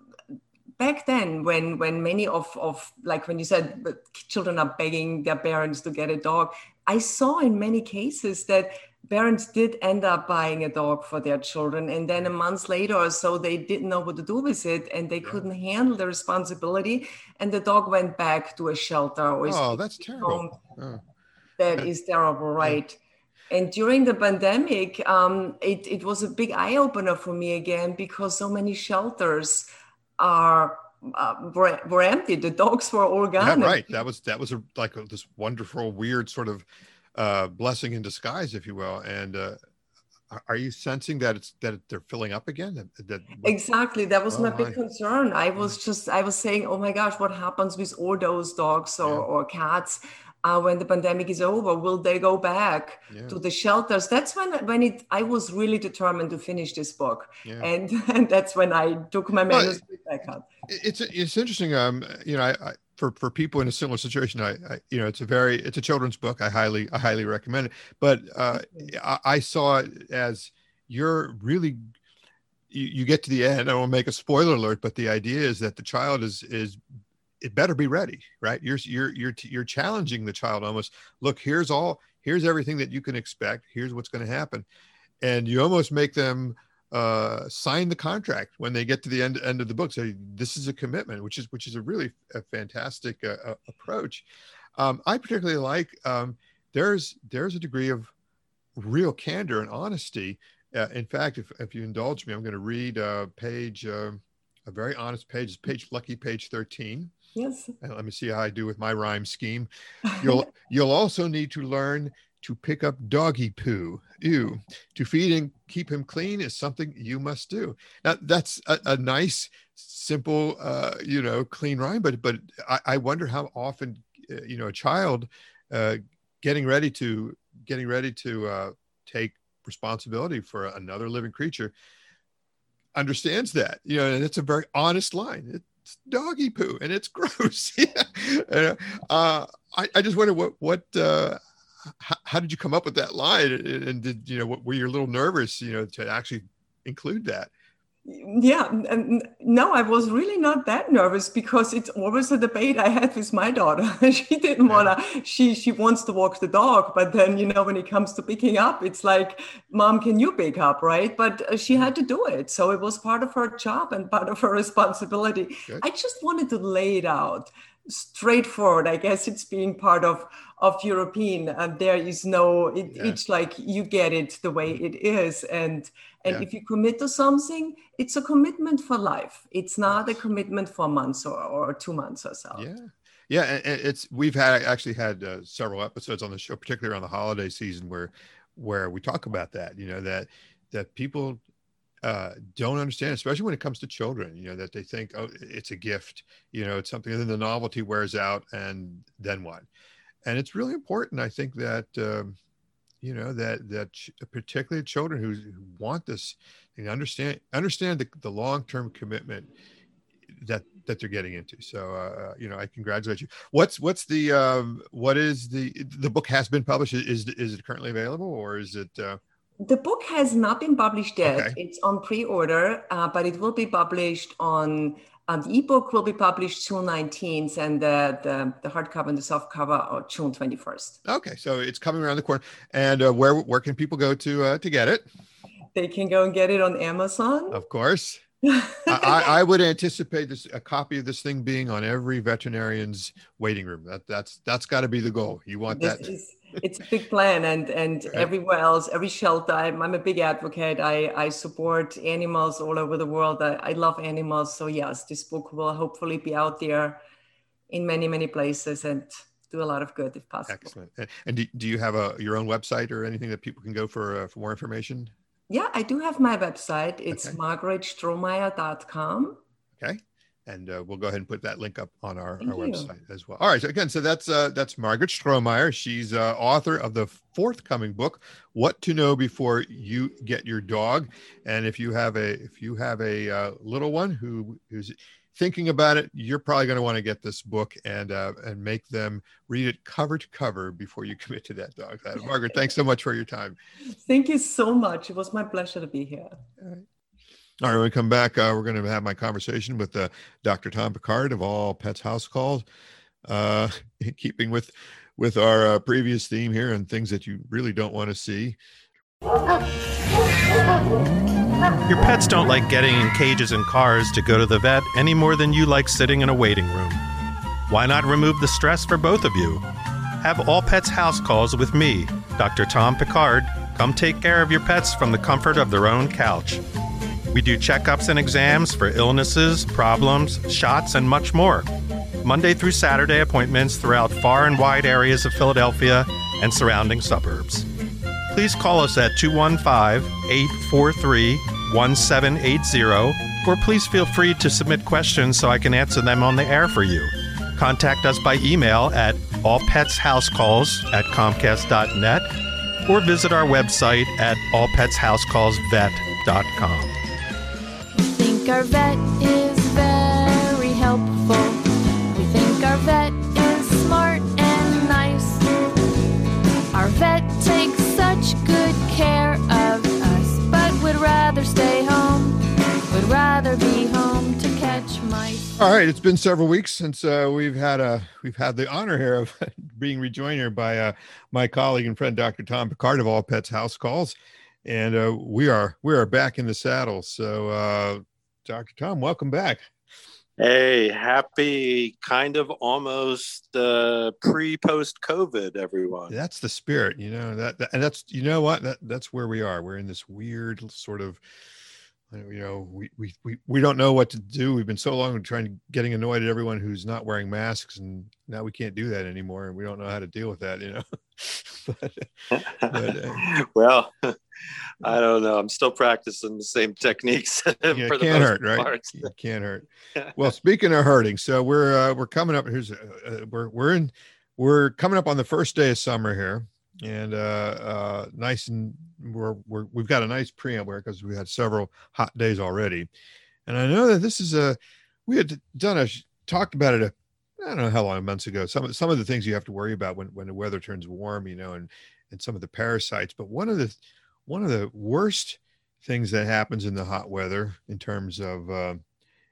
Speaker 4: back then when when many of of like when you said children are begging their parents to get a dog I saw in many cases that parents did end up buying a dog for their children and then a month later or so they didn't know what to do with it and they yeah. couldn't handle the responsibility and the dog went back to a shelter or
Speaker 1: oh that's terrible oh.
Speaker 4: That is terrible right yeah. and during the pandemic um, it, it was a big eye-opener for me again because so many shelters are uh, empty. The dogs were all gone.
Speaker 1: Yeah, right. That was that was a, like a, this wonderful, weird sort of uh, blessing in disguise, if you will. And uh, are you sensing that it's that they're filling up again? That, that
Speaker 4: exactly. That was oh, my big concern. I was just I was saying, oh my gosh, what happens with all those dogs or, yeah. or cats? Uh, when the pandemic is over will they go back yeah. to the shelters? That's when when it i was really determined to finish this book. Yeah. and and that's when i took my manuscript back up.
Speaker 1: it's it's interesting um you know I, I, for for people in a similar situation I, I, you know it's a very it's a children's book. I highly i highly recommend it. But uh I, I saw it as you're really you, you get to the end. I won't make a spoiler alert but the idea is that the child is is it better be ready, right? You're you're you're you're challenging the child almost. Look, here's all, here's everything that you can expect. Here's what's going to happen, and you almost make them uh, sign the contract when they get to the end end of the book. So this is a commitment, which is which is a really a fantastic uh, approach. Um, I particularly like um, there's there's a degree of real candor and honesty. Uh, in fact, if, if you indulge me, I'm going to read a page, uh, a very honest page, page lucky page 13.
Speaker 4: Yes.
Speaker 1: And let me see how I do with my rhyme scheme. You'll you'll also need to learn to pick up doggy poo. Ew. To feed and keep him clean is something you must do. Now that's a, a nice, simple, uh, you know, clean rhyme. But but I, I wonder how often, uh, you know, a child uh, getting ready to getting ready to uh, take responsibility for another living creature understands that you know and it's a very honest line doggy poo and it's gross. Yeah. uh, I, I just wonder what what uh, how, how, did you come up with that line? And did you know were you a little nervous you know to actually include that
Speaker 4: yeah no i was really not that nervous because it's always a debate i had with my daughter. She didn't want to she she wants to walk the dog but then you know when it comes to picking up it's like mom can you pick up? Right? But uh, she had to do it. So it was part of her job and part of her responsibility. Good. i just wanted to lay it out straightforward. I guess it's being part of of european and there is no it, yeah. it's like you get it the way it is. And and yeah. if you commit to something it's a commitment for life it's not a commitment for months or, or two months or so
Speaker 1: yeah yeah it's we've had actually had uh, several episodes on the show particularly around the holiday season where where we talk about that you know that that people uh, don't understand, especially when it comes to children, you know, that they think, oh, it's a gift, you know, it's something, and then the novelty wears out, and then what? And it's really important, I think, that, um, you know, that, that particularly children who, who want this, and understand, understand the, the long-term commitment that, that they're getting into. So, uh, uh, you know, I congratulate you. What's, what's the, um, what is the, the book has been published. Is, is it currently available or is it, uh,
Speaker 4: the book has not been published yet. Okay. It's on pre-order, uh, but it will be published on. Um, the ebook will be published June 19th, and the, the, the hardcover and the softcover are June 21st.
Speaker 1: Okay, so it's coming around the corner. And uh, where where can people go to uh, to get it?
Speaker 4: They can go and get it on Amazon.
Speaker 1: Of course. I, I, would anticipate this a copy of this thing being on every veterinarian's waiting room. That that's that's got to be the goal. You want this that. Is,
Speaker 4: it's a big plan and and right. everywhere else every shelter I'm, I'm, a big advocate. I, I support animals all over the world. I, I love animals. So yes this book will hopefully be out there in many many places and do a lot of good if possible.
Speaker 1: Excellent. And do, do you have a your own website or anything that people can go for uh, for more information?
Speaker 4: Yeah i do have my website. It's okay. margritstrohmaier.com
Speaker 1: okay and uh, we'll go ahead and put that link up on our, our website as well. All right. So again, so that's uh, that's Margrit Strohmaier. She's uh, author of the forthcoming book, "What to Know Before You Get Your Dog." And if you have a if you have a uh, little one who who's thinking about it, you're probably going to want to get this book and uh, and make them read it cover to cover before you commit to that dog. Margrit, thanks so much for your time.
Speaker 4: Thank you so much. It was my pleasure to be here.
Speaker 1: All right, when we come back, uh, we're going to have my conversation with uh, Dr. Tom Pickard of All Pets House Calls, uh, keeping with with our uh, previous theme here and things that you really don't want to see.
Speaker 5: Your pets don't like getting in cages and cars to go to the vet any more than you like sitting in a waiting room. Why not remove the stress for both of you? Have All Pets House Calls with me, Dr. Tom Pickard. Come take care of your pets from the comfort of their own couch. We do checkups and exams for illnesses, problems, shots, and much more. Monday through Saturday appointments throughout far and wide areas of Philadelphia and surrounding suburbs. Please call us at 215 843 1780 or please feel free to submit questions so I can answer them on the air for you. Contact us by email at allpetshousecalls at comcast.net or visit our website at allpetshousecallsvet.com
Speaker 6: think our vet is very helpful. We think our vet is smart and nice. Our vet takes such good care of us, but would rather stay home, would rather be home to catch mice.
Speaker 1: All right, it's been several weeks since uh, we've had a we've had the honor here of being rejoined here by uh, my colleague and friend Dr. Tom Pickard of All Pets House Calls, and uh, we are we are back in the saddle. So, uh, Dr. Tom, welcome back.
Speaker 5: Hey, happy kind of almost uh, pre post COVID, everyone.
Speaker 1: That's the spirit, you know that, that, and that's you know what that that's where we are. We're in this weird sort of you know we, we we we don't know what to do we've been so long trying to getting annoyed at everyone who's not wearing masks and now we can't do that anymore and we don't know how to deal with that you know but,
Speaker 5: but, uh, well i don't know. I'm still practicing the same techniques
Speaker 1: yeah, for can't hurt right? parts. it can't hurt. Well speaking of hurting so we're uh, we're coming up here's uh, uh, we're we're in we're coming up on the first day of summer here and uh, uh, nice and we're, we're we've got a nice preamble here because we had several hot days already, and I know that this is a we had done a talked about it a I don't know how long months ago. Some some of the things you have to worry about when when the weather turns warm, you know, and and some of the parasites. But one of the one of the worst things that happens in the hot weather in terms of uh,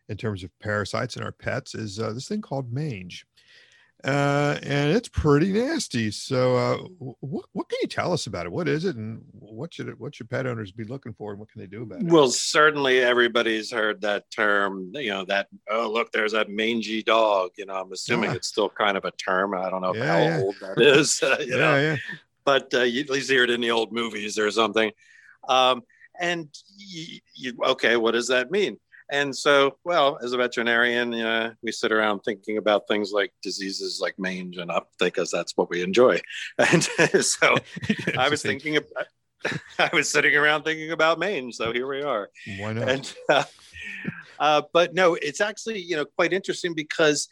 Speaker 1: in terms of parasites in our pets is uh, this thing called mange uh, and it's pretty nasty. So, uh, what what can you tell us about it? What is it, and what should it, what should pet owners be looking for, and what can they do about it?
Speaker 5: Well, certainly everybody's heard that term. You know that oh look, there's that mangy dog. You know, I'm assuming it's still kind of a term. I don't know yeah, how yeah. old that is. yeah, know? yeah. But uh, you at least hear it in the old movies or something. Um, and you, you, okay, what does that mean? And so, well, as a veterinarian, uh, we sit around thinking about things like diseases like mange and up because that's what we enjoy. And so I was thinking about, I was sitting around thinking about mange. So here we are.
Speaker 1: Why not?
Speaker 5: And, uh, uh, but no, it's actually, you know, quite interesting because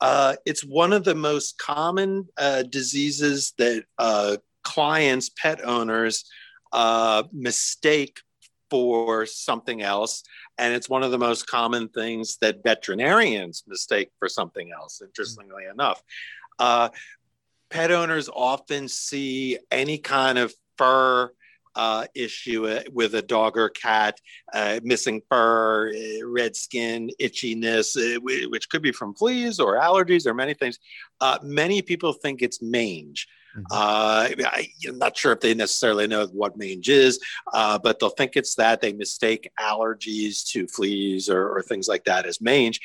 Speaker 5: uh, it's one of the most common uh, diseases that uh, clients, pet owners mistake for something else. And it's one of the most common things that veterinarians mistake for something else, interestingly mm-hmm. enough. Uh, pet owners often see any kind of fur uh, issue uh, with a dog or cat, uh, missing fur, uh, red skin, itchiness, uh, which could be from fleas or allergies or many things. Many people think it's mange. Mm-hmm. Uh, I, am not sure if they necessarily know what mange is, uh, but they'll think it's that. They mistake allergies to fleas or, or things like that as mange.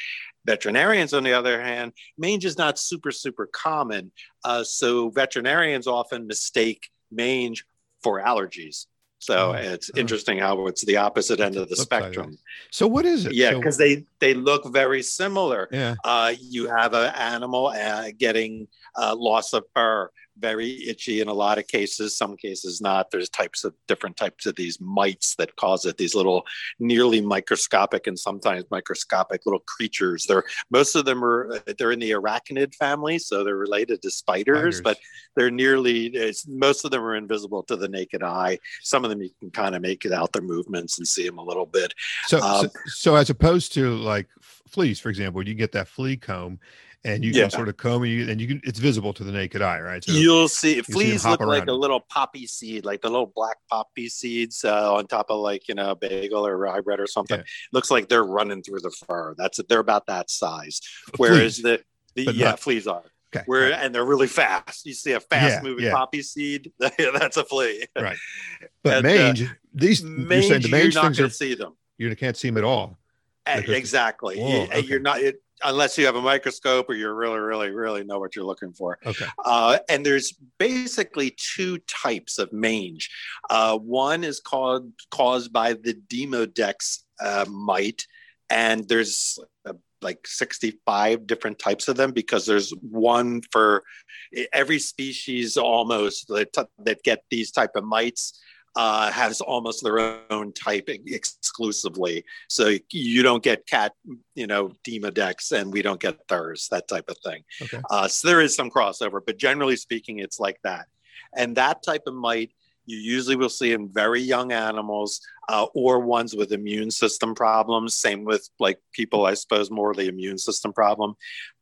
Speaker 5: Veterinarians, on the other hand, mange is not super, super common. Uh, so veterinarians often mistake mange for allergies. So oh, it's oh. interesting how it's the opposite end of the spectrum. Like
Speaker 1: so what is it?
Speaker 5: Yeah, because so- they they look very similar.
Speaker 1: Yeah.
Speaker 5: Uh, you have an animal uh, getting uh, loss of fur very itchy in a lot of cases some cases not. There's types of different types of these mites that cause it these little nearly microscopic and sometimes microscopic little creatures. They're most of them are they're in the arachnid family so they're related to spiders, spiders. but they're nearly most of them are invisible to the naked eye. Some of them you can kind of make it out their movements and see them a little bit.
Speaker 1: So um, so, so as opposed to like fleas for example you get that flea comb and you yeah. can sort of comb and you, and you can it's visible to the naked eye right
Speaker 5: so you'll see fleas see look like a little poppy seed like the little black poppy seeds uh, on top of like you know a bagel or rye bread or something yeah. looks like they're running through the fur that's it they're about that size whereas fleas, the, the yeah not, fleas are Okay. Where and they're really fast. You see a fast yeah, moving poppy seed, that's a flea.
Speaker 1: Right. But and, mange, uh, these mange, you're saying the mange
Speaker 5: you're
Speaker 1: things are
Speaker 5: see them.
Speaker 1: You can't see them at all.
Speaker 5: Exactly. Whoa, you, okay. You're not. It, unless you have a microscope or you really, really, really know what you're looking for.
Speaker 1: Okay.
Speaker 5: Uh, and there's basically two types of mange. Uh, one is called caused by the Demodex uh, mite, and there's uh, like 65 different types of them because there's one for every species almost that, that get these type of mites uh, has almost their own type exclusively. So you don't get cat, you know, Demodex, and we don't get Thurs, that type of thing.
Speaker 1: Okay.
Speaker 5: Uh, so there is some crossover, but generally speaking, it's like that. And that type of mite You usually will see in very young animals uh, or ones with immune system problems. Same with like people, I suppose, more the immune system problem.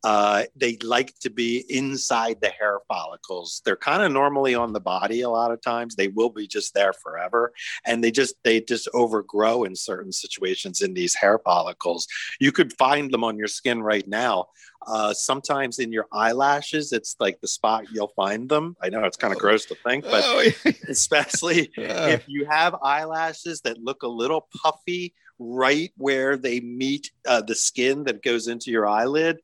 Speaker 5: Uh, they like to be inside the hair follicles. They're kind of normally on the body a lot of times. They will be just there forever, and they just they just overgrow in certain situations in these hair follicles. You could find them on your skin right now. Uh, sometimes in your eyelashes, it's like the spot you'll find them. I know it's kind of gross to think, but oh, especially if you have eyelashes that look a little puffy right where they meet uh, the skin that goes into your eyelid,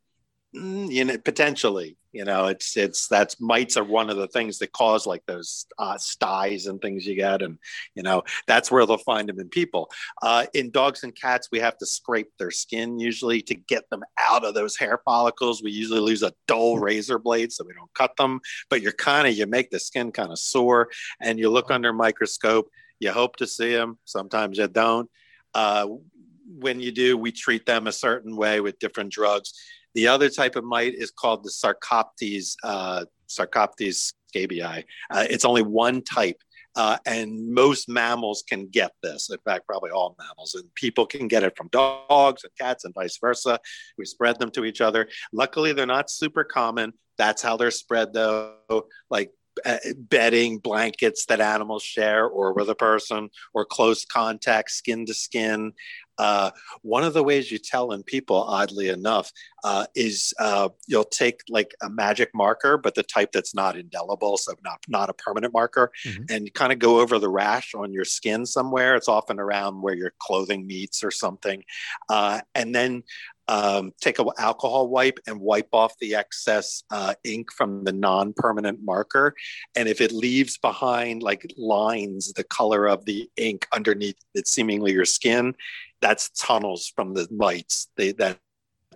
Speaker 5: mm, you know, potentially, you know, it's it's that's mites are one of the things that cause like those uh, styes and things you get, and you know that's where they'll find them in people. Uh, in dogs and cats, we have to scrape their skin usually to get them out of those hair follicles. We usually use a dull razor blade so we don't cut them, but you're kind of you make the skin kind of sore, and you look under microscope. You hope to see them. Sometimes you don't. Uh, when you do, we treat them a certain way with different drugs the other type of mite is called the Sarcoptes, uh, Sarcoptes scabiei. Uh, it's only one type. Uh, and most mammals can get this. In fact, probably all mammals, and people can get it from dogs and cats and vice versa. We spread them to each other. Luckily, they're not super common. That's how they're spread, though. Like uh, bedding, blankets that animals share, or with a person, or close contact, skin to skin. Uh, one of the ways you tell in people, oddly enough, uh, is uh, you'll take like a magic marker, but the type that's not indelible, so not not a permanent marker, mm-hmm. and kind of go over the rash on your skin somewhere. It's often around where your clothing meets or something, uh, and then um, take an alcohol wipe and wipe off the excess uh, ink from the non-permanent marker and if it leaves behind like lines the color of the ink underneath it seemingly your skin that's tunnels from the mites. They that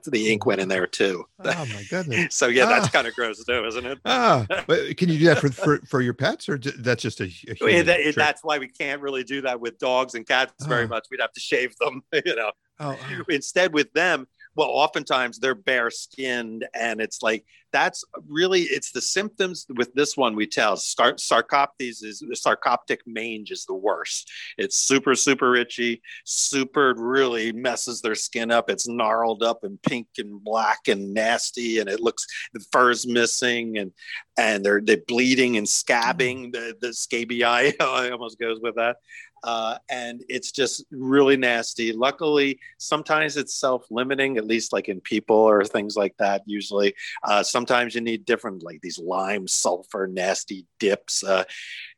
Speaker 5: the ink went in there too.
Speaker 1: Oh my goodness!
Speaker 5: so yeah, that's ah. kind of gross too, isn't it?
Speaker 1: ah, but can you do that for for, for your pets, or that's just a? a
Speaker 5: that, that's why we can't really do that with dogs and cats oh. very much. We'd have to shave them, you know. Oh, oh. Instead, with them, well oftentimes they're bare skinned and it's like that's really it's the symptoms with this one we tell. Sarcoptes is sarcoptic mange is the worst. It's super super itchy super really messes their skin up. It's gnarled up and pink and black and nasty and it looks the fur's missing and and they're they're bleeding and scabbing mm. the the scabiei almost goes with that uh, and it's just really nasty. Luckily, sometimes it's self-limiting, at least like in people or things like that. Usually, uh, sometimes you need different, like these lime sulfur nasty dips. Uh,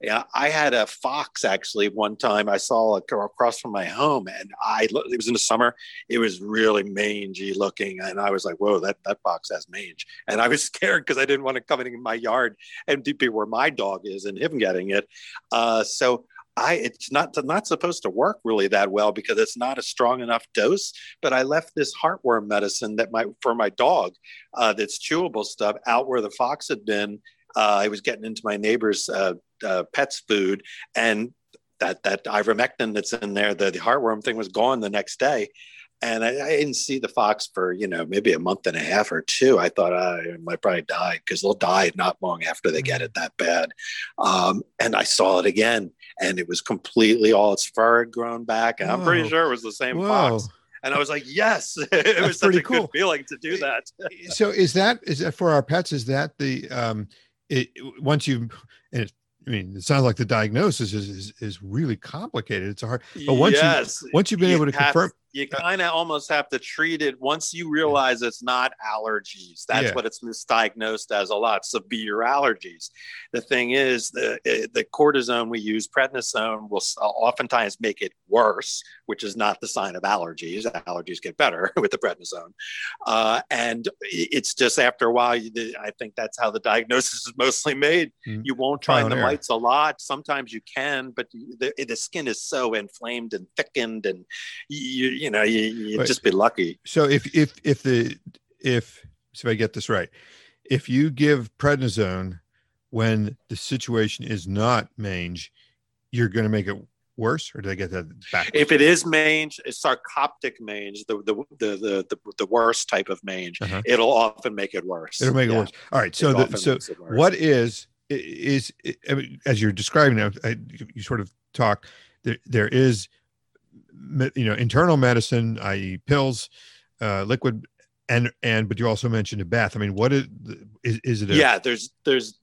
Speaker 5: yeah, I had a fox actually one time. I saw across from my home, and I it was in the summer. It was really mangy looking, and I was like, "Whoa, that that fox has mange!" And I was scared because I didn't want to come in my yard and be where my dog is and him getting it. Uh, so I it's not not supposed to work really that well because it's not a strong enough dose. But I left this heartworm medicine that my for my dog, uh, that's chewable stuff, out where the fox had been. Uh, I was getting into my neighbor's uh, uh pet's food, and that that ivermectin that's in there, the, the heartworm thing was gone the next day and I, I, didn't see the fox for you know maybe a month and a half or two. I thought I might probably die because they'll die not long after they get mm. it that bad. Um, and I saw it again, and it was completely all its fur had grown back, and Whoa. I'm pretty sure it was the same Whoa. fox. And I was like, yes, it was such a cool. good feeling to do that.
Speaker 1: so is that is that for our pets? Is that the um, it, once you and it, I mean, it sounds like the diagnosis is, is, is really complicated. It's hard, but once yes. you once you've been you able to confirm,
Speaker 5: you kind of almost have to treat it once you realize it's not allergies. That's yeah. what it's misdiagnosed as a lot severe allergies. The thing is, the eh, the cortisone we use, prednisone, will oftentimes make it worse, which is not the sign of allergies. Allergies get better with the prednisone, uh, and it's just after a while. You, I think that's how the diagnosis is mostly made. Mm-hmm. You won't find the mites a lot. Sometimes you can, but the, the skin is so inflamed and thickened, and you you know, you, you'd right. just be lucky.
Speaker 1: So if if if the if so, if I get this right, if you give prednisone when the situation is not mange, you're going to make it worse, or did I get that back?
Speaker 5: If it is mange, it's sarcoptic mange, the the the the, the, worst type of mange, uh-huh. it'll often make it worse.
Speaker 1: It'll make it yeah. worse. All right. So the, so what is is I mean, as you're describing now, I, you sort of talk. There, there is, you know, internal medicine, i.e., pills, uh, liquid, and and but you also mentioned a bath. I mean, what is is, is it? A,
Speaker 5: yeah, there's there's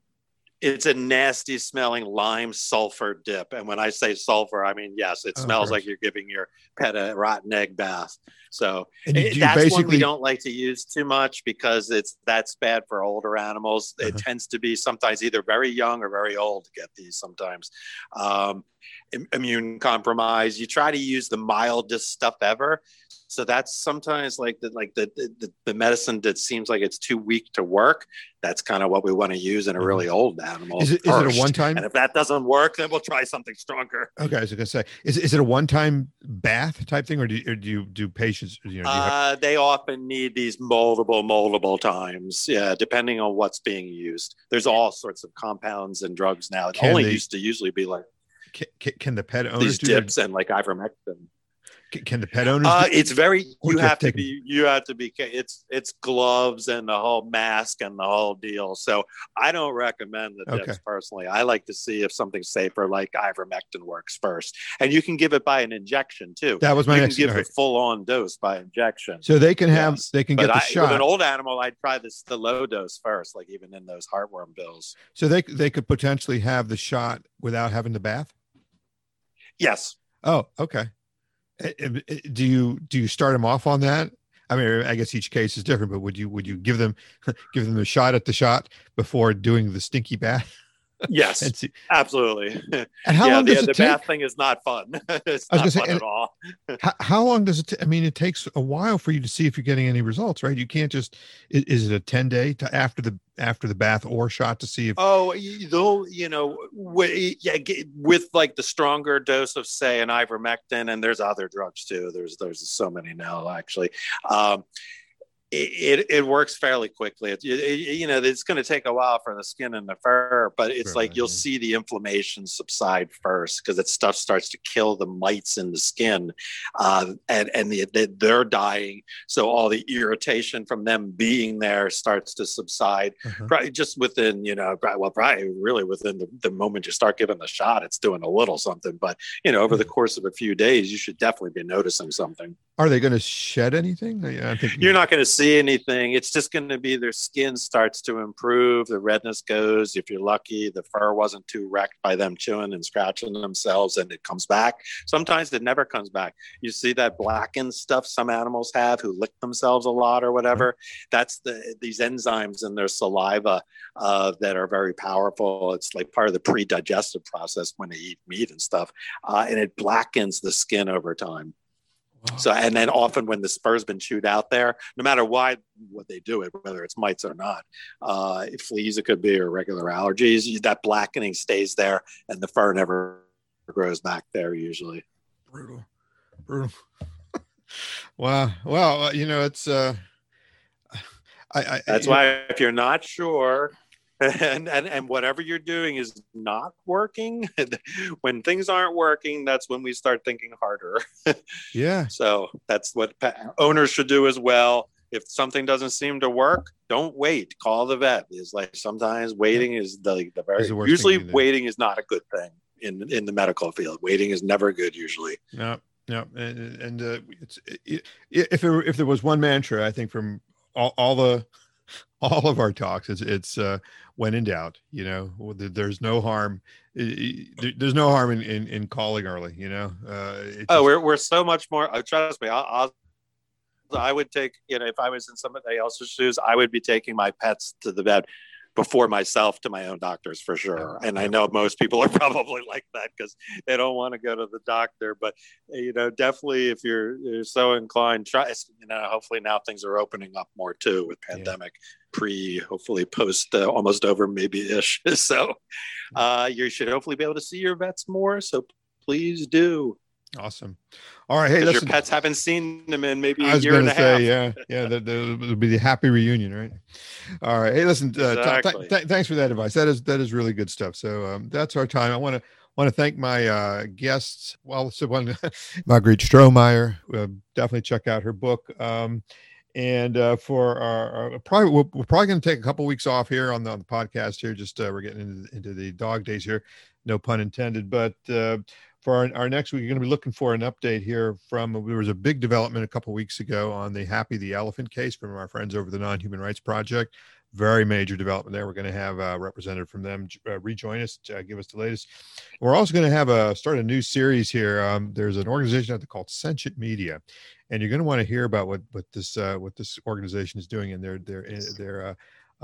Speaker 5: it's a nasty smelling lime sulfur dip. And when I say sulfur, I mean, yes, it oh, smells like you're giving your pet a rotten egg bath. So it, that's basically... one we don't like to use too much because it's that's bad for older animals. Uh-huh. It tends to be sometimes either very young or very old to get these sometimes. Um, immune compromise. You try to use the mildest stuff ever so that's sometimes like the like the, the the medicine that seems like it's too weak to work. That's kind of what we want to use in a really mm-hmm. old animal.
Speaker 1: Is it, is it a one time?
Speaker 5: And if that doesn't work, then we'll try something stronger.
Speaker 1: Okay, I was gonna say, is, is it a one time bath type thing, or do you, or do you do patients? You know,
Speaker 5: do have- uh, they often need these multiple multiple times. Yeah, depending on what's being used. There's all sorts of compounds and drugs now. It can only they, used to usually be like
Speaker 1: can, can the pet owners
Speaker 5: these dips and like ivermectin.
Speaker 1: Can the pet owners?
Speaker 5: Uh, it's very. You have to be. You have to be. It's it's gloves and the whole mask and the whole deal. So I don't recommend the dips okay. personally. I like to see if something safer like ivermectin works first, and you can give it by an injection too.
Speaker 1: That was my
Speaker 5: you
Speaker 1: next.
Speaker 5: Can give right. full on dose by injection.
Speaker 1: So they can have. Yes. They can but get the I, shot.
Speaker 5: With an old animal, I'd try this the low dose first, like even in those heartworm bills.
Speaker 1: So they they could potentially have the shot without having the bath.
Speaker 5: Yes.
Speaker 1: Oh, okay. Eh, eh, eh, do you do you start them off on that? I mean, I guess each case is different, but would you would you give them give them a shot at the shot before doing the stinky bath?
Speaker 5: Yes, absolutely. And how yeah, long does the, it the take? bath thing is not fun. it's I was not fun say, at all.
Speaker 1: how, how, long does it? T- I mean, it takes a while for you to see if you're getting any results, right? You can't just. Is, is it a ten day to after the after the bath or shot to see if?
Speaker 5: Oh, though you know, with, yeah, with like the stronger dose of say an ivermectin, and there's other drugs too. There's there's so many now actually. Um, it, it works fairly quickly. It, it, you know, it's going to take a while for the skin and the fur, but it's right. like you'll see the inflammation subside first because that stuff starts to kill the mites in the skin, uh, and and the, the, they're dying. So all the irritation from them being there starts to subside. Uh-huh. Probably just within, you know, well, probably really within the, the moment you start giving the shot, it's doing a little something. But you know, over the mm-hmm. course of a few days, you should definitely be noticing something.
Speaker 1: Are they going to shed anything?
Speaker 5: I think you're not going to see anything. It's just going to be their skin starts to improve, the redness goes. If you're lucky, the fur wasn't too wrecked by them chewing and scratching themselves, and it comes back. Sometimes it never comes back. You see that blackened stuff some animals have who lick themselves a lot or whatever. Mm-hmm. That's the these enzymes in their saliva uh, that are very powerful. It's like part of the pre-digestive process when they eat meat and stuff, uh, and it blackens the skin over time. So, and then often when the spur's been chewed out there, no matter why what they do it, whether it's mites or not, uh, fleas it could be or regular allergies, that blackening stays there, and the fur never grows back there usually.
Speaker 1: Brutal, brutal. wow. Well, uh, you know, it's. uh I, I,
Speaker 5: That's why if you're not sure, and, and and whatever you're doing is not working when things aren't working that's when we start thinking harder.
Speaker 1: Yeah.
Speaker 5: So that's what owners should do as well. If something doesn't seem to work don't wait. Call the vet. Is like sometimes waiting is the, the very the usually waiting is not a good thing in in the medical field. Waiting is never good usually.
Speaker 1: No no and, and uh, it's it, if it, if there was one mantra i think from all, all the all of our talks it's it's uh when in doubt you know there's no harm there's no harm in in, in calling early you know? Uh
Speaker 5: just, oh we're, we're so much more uh, trust me I'll, I'll I would take, you know, if I was in somebody else's shoes, I would be taking my pets to the vet before myself to my own doctors for sure. And I know most people are probably like that because they don't want to go to the doctor. But you know, definitely if you're, you're so inclined, try. You know, hopefully now things are opening up more too with pandemic. Yeah. Pre, hopefully post, uh, almost over, maybe ish. so, uh, you should hopefully be able to see your vets more. So please do.
Speaker 1: Awesome. All right. Hey,
Speaker 5: your pets haven't seen them in maybe a year and a
Speaker 1: say, half. Yeah. Yeah. That, will be the happy reunion, right? All right. Hey, listen, uh, exactly. th- th- thanks for that advice. That is, that is really good stuff. So um, that's our time. I want to, want to thank my uh, guests. Well, so one, Marguerite Strohmaier. Uh, definitely check out her book. Um, And uh, for our, our probably we're, we're probably going to take a couple weeks off here on the, on the podcast here. Just uh, we're getting into, into, the dog days here, no pun intended. But uh, for our, our next week, you're going to be looking for an update here from there was a big development a couple weeks ago on the Happy the Elephant case from our friends over the Non Human Rights Project very major development there. We're going to have a representative from them uh, rejoin us to uh, give us the latest. We're also going to have a start a new series here. Um, there's an organization out there called Sentient Media, and you're going to want to hear about what what this uh, what this organization is doing, and they're they're they're uh,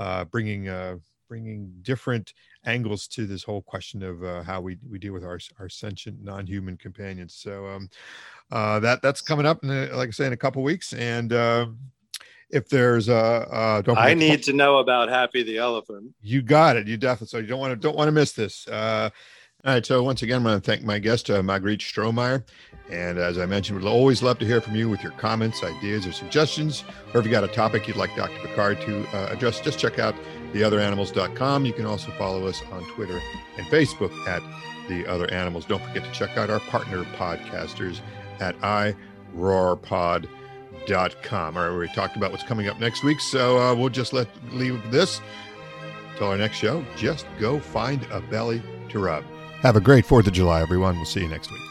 Speaker 1: uh, bringing uh, bringing different angles to this whole question of uh, how we, we deal with our, our sentient non-human companions. So um, uh, that that's coming up, in a, like I say, in a couple weeks. And uh, if there's a, uh, don't
Speaker 7: I need to know about Happy the Elephant.
Speaker 1: You got it. You definitely. So you don't want to don't want to miss this. Uh, all right. So once again, I want to thank my guest, uh, Marguerite Strohmaier. And as I mentioned, we'd always love to hear from you with your comments, ideas, or suggestions. Or if you got a topic you'd like Dr. Pickard to uh, address, just check out theotheranimals.com. You can also follow us on Twitter and Facebook at The Other Animals. Don't forget to check out our partner podcasters at iRoarPod.com com. All right, we talked about what's coming up next week, so uh, we'll just let leave this till our next show. Just go find a belly to rub. Have a great 4th of July, everyone. We'll see you next week.